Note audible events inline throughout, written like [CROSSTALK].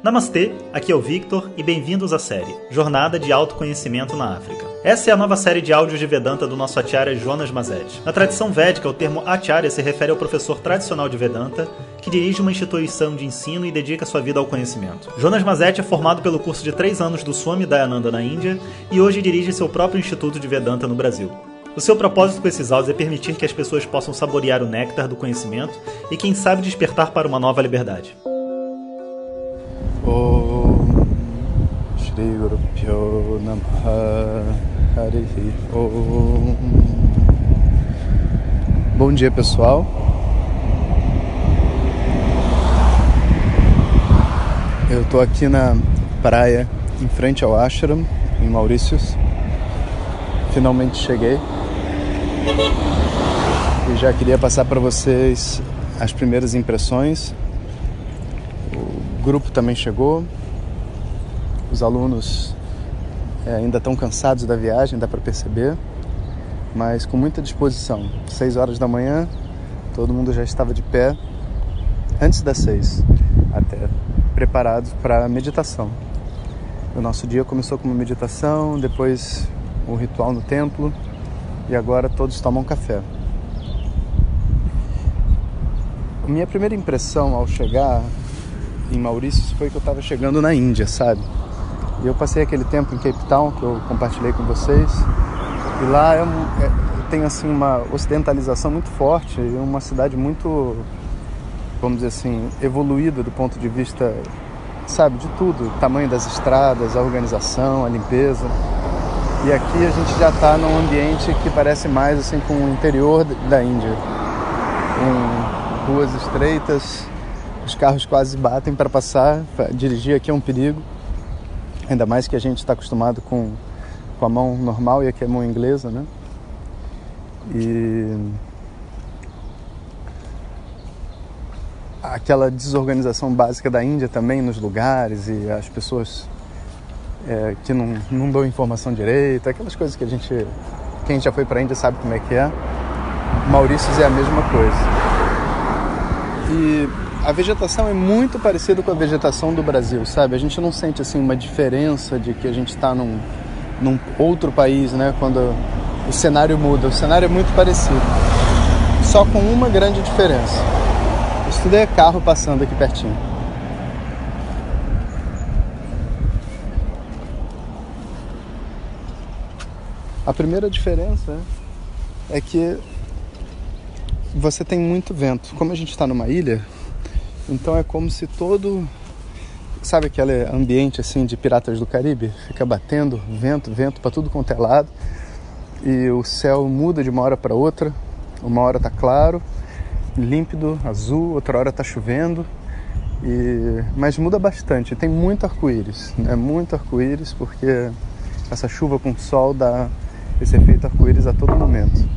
Namastê, aqui é o Victor e bem-vindos à série Jornada de Autoconhecimento na África. Essa é a nova série de áudios de Vedanta do nosso acharya Jonas Mazet. Na tradição védica, o termo acharya se refere ao professor tradicional de Vedanta que dirige uma instituição de ensino e dedica sua vida ao conhecimento. Jonas Mazet é formado pelo curso de três anos do Swami Dayananda na Índia e hoje dirige seu próprio Instituto de Vedanta no Brasil. O seu propósito com esses áudios é permitir que as pessoas possam saborear o néctar do conhecimento e, quem sabe, despertar para uma nova liberdade. Pyo Namaha Harihi Om Bom dia pessoal. Eu tô aqui na praia em frente ao ashram em Maurícios. Finalmente cheguei. E já queria passar para vocês as primeiras impressões. O grupo também chegou. Os alunos é, ainda estão cansados da viagem, dá para perceber, mas com muita disposição. Seis horas da manhã, todo mundo já estava de pé, antes das seis, até preparados para a meditação. O nosso dia começou com uma meditação, depois um ritual no templo e agora todos tomam café. Minha primeira impressão ao chegar em Maurício foi que eu estava chegando na Índia, sabe? E eu passei aquele tempo em Cape Town que eu compartilhei com vocês. E lá é, é, tem assim uma ocidentalização muito forte uma cidade muito, vamos dizer assim, evoluída do ponto de vista, sabe, de tudo, o tamanho das estradas, a organização, a limpeza. E aqui a gente já está num ambiente que parece mais assim com o interior da Índia, com ruas estreitas, os carros quase batem para passar, dirigir aqui é um perigo. Ainda mais que a gente está acostumado com, com a mão normal e aqui é a mão inglesa, né? E aquela desorganização básica da Índia também nos lugares e as pessoas é, que não, não dão informação direito, aquelas coisas que a gente, quem já foi para a Índia sabe como é que é. Maurícios é a mesma coisa. E a vegetação é muito parecida com a vegetação do Brasil, sabe? A gente não sente assim uma diferença de que a gente está num, num outro país, né? Quando o cenário muda. O cenário é muito parecido, só com uma grande diferença. Isso tudo é carro passando aqui pertinho. A primeira diferença é que você tem muito vento. Como a gente está numa ilha, então é como se todo, sabe aquele ambiente assim de Piratas do Caribe, fica batendo vento, vento para tudo quanto é lado e o céu muda de uma hora para outra. Uma hora tá claro, límpido, azul, outra hora tá chovendo. E mas muda bastante. Tem muito arco-íris, né? Muito arco-íris porque essa chuva com sol dá esse efeito arco-íris a todo momento.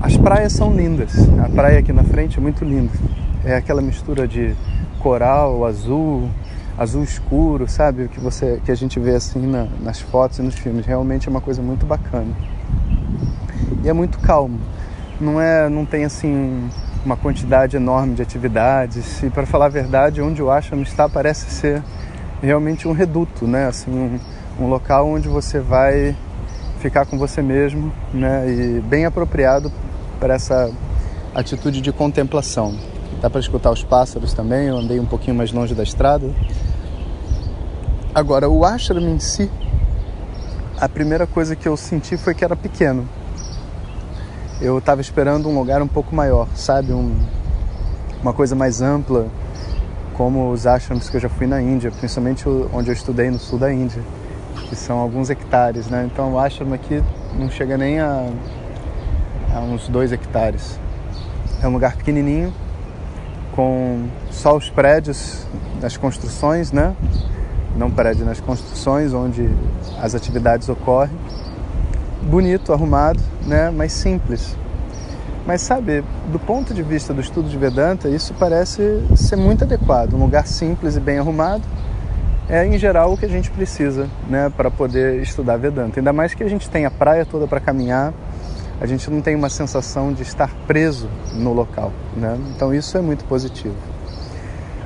As praias são lindas. A praia aqui na frente é muito linda. É aquela mistura de coral, azul, azul escuro, sabe? Que você, que a gente vê assim na, nas fotos e nos filmes. Realmente é uma coisa muito bacana. E é muito calmo. Não é, não tem assim uma quantidade enorme de atividades. E para falar a verdade, onde o Ashram está parece ser realmente um reduto, né? Assim, um, um local onde você vai ficar com você mesmo, né? E bem apropriado para essa atitude de contemplação. Dá para escutar os pássaros também, eu andei um pouquinho mais longe da estrada. Agora, o ashram em si, a primeira coisa que eu senti foi que era pequeno. Eu estava esperando um lugar um pouco maior, sabe? Um, uma coisa mais ampla, como os ashrams que eu já fui na Índia, principalmente onde eu estudei no sul da Índia, que são alguns hectares, né? Então o ashram aqui não chega nem a a uns dois hectares. É um lugar pequenininho, com só os prédios das construções, né? Não prédio, nas construções onde as atividades ocorrem. Bonito, arrumado, né? Mas simples. Mas sabe, do ponto de vista do estudo de Vedanta, isso parece ser muito adequado. Um lugar simples e bem arrumado é, em geral, o que a gente precisa né, para poder estudar Vedanta. Ainda mais que a gente tem a praia toda para caminhar, a gente não tem uma sensação de estar preso no local. Né? Então isso é muito positivo.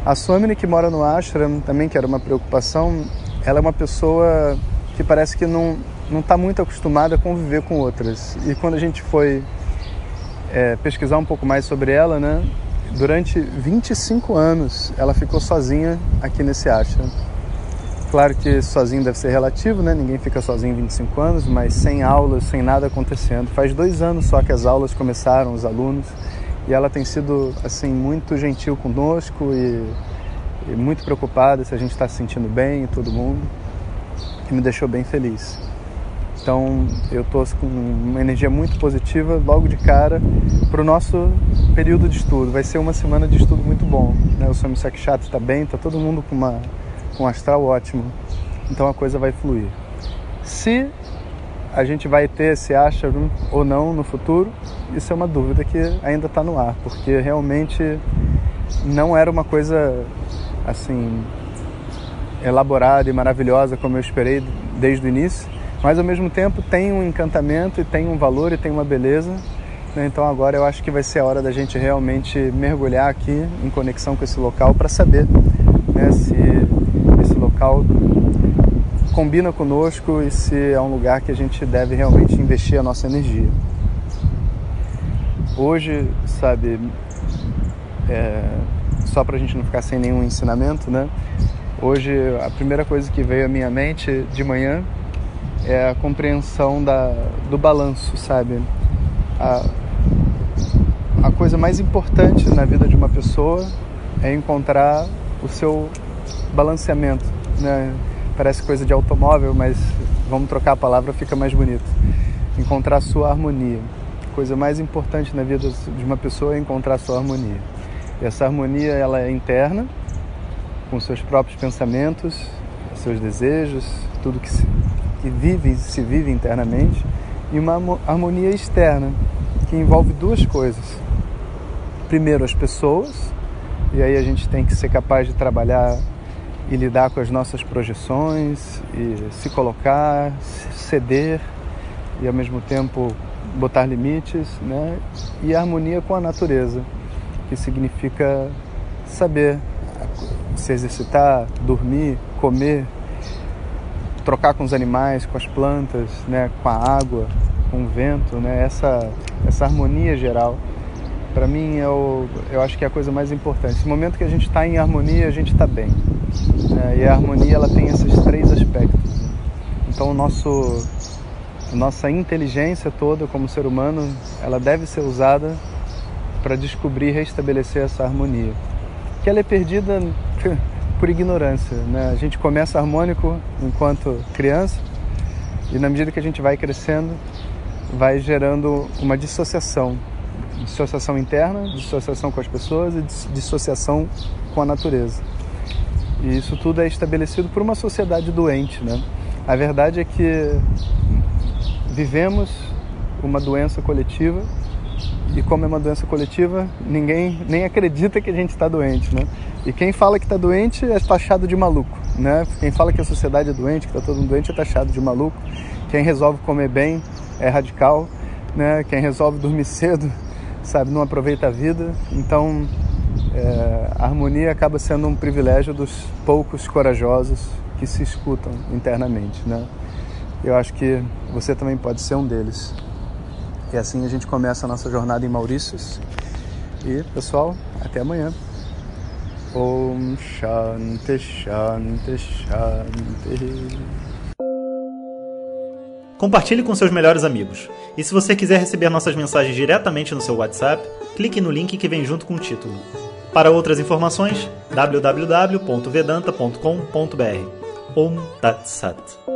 A Swamini que mora no ashram, também que era uma preocupação, ela é uma pessoa que parece que não não está muito acostumada a conviver com outras. E quando a gente foi é, pesquisar um pouco mais sobre ela, né, durante 25 anos ela ficou sozinha aqui nesse ashram. Claro que sozinho deve ser relativo, né? Ninguém fica sozinho 25 anos, mas sem aulas, sem nada acontecendo. Faz dois anos só que as aulas começaram, os alunos, e ela tem sido assim muito gentil conosco e, e muito preocupada se a gente está se sentindo bem, todo mundo, que me deixou bem feliz. Então eu estou com uma energia muito positiva logo de cara para o nosso período de estudo. Vai ser uma semana de estudo muito bom. Né? O Swami Sakshat está bem, está todo mundo com uma com astral ótimo. Então a coisa vai fluir. Se a gente vai ter esse ashram ou não no futuro, isso é uma dúvida que ainda está no ar, porque realmente não era uma coisa assim elaborada e maravilhosa como eu esperei desde o início, mas ao mesmo tempo tem um encantamento e tem um valor e tem uma beleza. Né? Então agora eu acho que vai ser a hora da gente realmente mergulhar aqui em conexão com esse local para saber né, se esse local combina conosco e se é um lugar que a gente deve realmente investir a nossa energia. Hoje, sabe, é, só para a gente não ficar sem nenhum ensinamento, né? Hoje a primeira coisa que veio à minha mente de manhã é a compreensão da, do balanço, sabe? A, a coisa mais importante na vida de uma pessoa é encontrar o seu balanceamento, né? Parece coisa de automóvel, mas vamos trocar a palavra, fica mais bonito. Encontrar a sua harmonia. A coisa mais importante na vida de uma pessoa é encontrar a sua harmonia. E essa harmonia ela é interna, com seus próprios pensamentos, seus desejos, tudo que se, que vive se vive internamente, e uma harmonia externa que envolve duas coisas. Primeiro, as pessoas, e aí a gente tem que ser capaz de trabalhar e lidar com as nossas projeções e se colocar, ceder e ao mesmo tempo botar limites, né? E harmonia com a natureza, que significa saber se exercitar, dormir, comer, trocar com os animais, com as plantas, né? Com a água, com o vento, né? Essa essa harmonia geral para mim eu, eu acho que é a coisa mais importante. No momento que a gente está em harmonia, a gente está bem. É, e a harmonia ela tem esses três aspectos. Então o nosso nossa inteligência toda como ser humano, ela deve ser usada para descobrir e restabelecer essa harmonia. Que ela é perdida [LAUGHS] por ignorância, né? A gente começa harmônico enquanto criança e na medida que a gente vai crescendo, vai gerando uma dissociação dissociação interna, dissociação com as pessoas e dissociação com a natureza. E isso tudo é estabelecido por uma sociedade doente, né? A verdade é que vivemos uma doença coletiva e como é uma doença coletiva, ninguém nem acredita que a gente está doente, né? E quem fala que está doente é taxado de maluco, né? Quem fala que a sociedade é doente, que está todo mundo doente, é taxado de maluco. Quem resolve comer bem é radical, né? Quem resolve dormir [LAUGHS] cedo sabe, não aproveita a vida. Então, é, a harmonia acaba sendo um privilégio dos poucos corajosos que se escutam internamente, né? Eu acho que você também pode ser um deles. E assim a gente começa a nossa jornada em Maurícios. E, pessoal, até amanhã. Om Shanti Shanti Shanti. Compartilhe com seus melhores amigos. E se você quiser receber nossas mensagens diretamente no seu WhatsApp, clique no link que vem junto com o título. Para outras informações, www.vedanta.com.br. Om Tat Sat.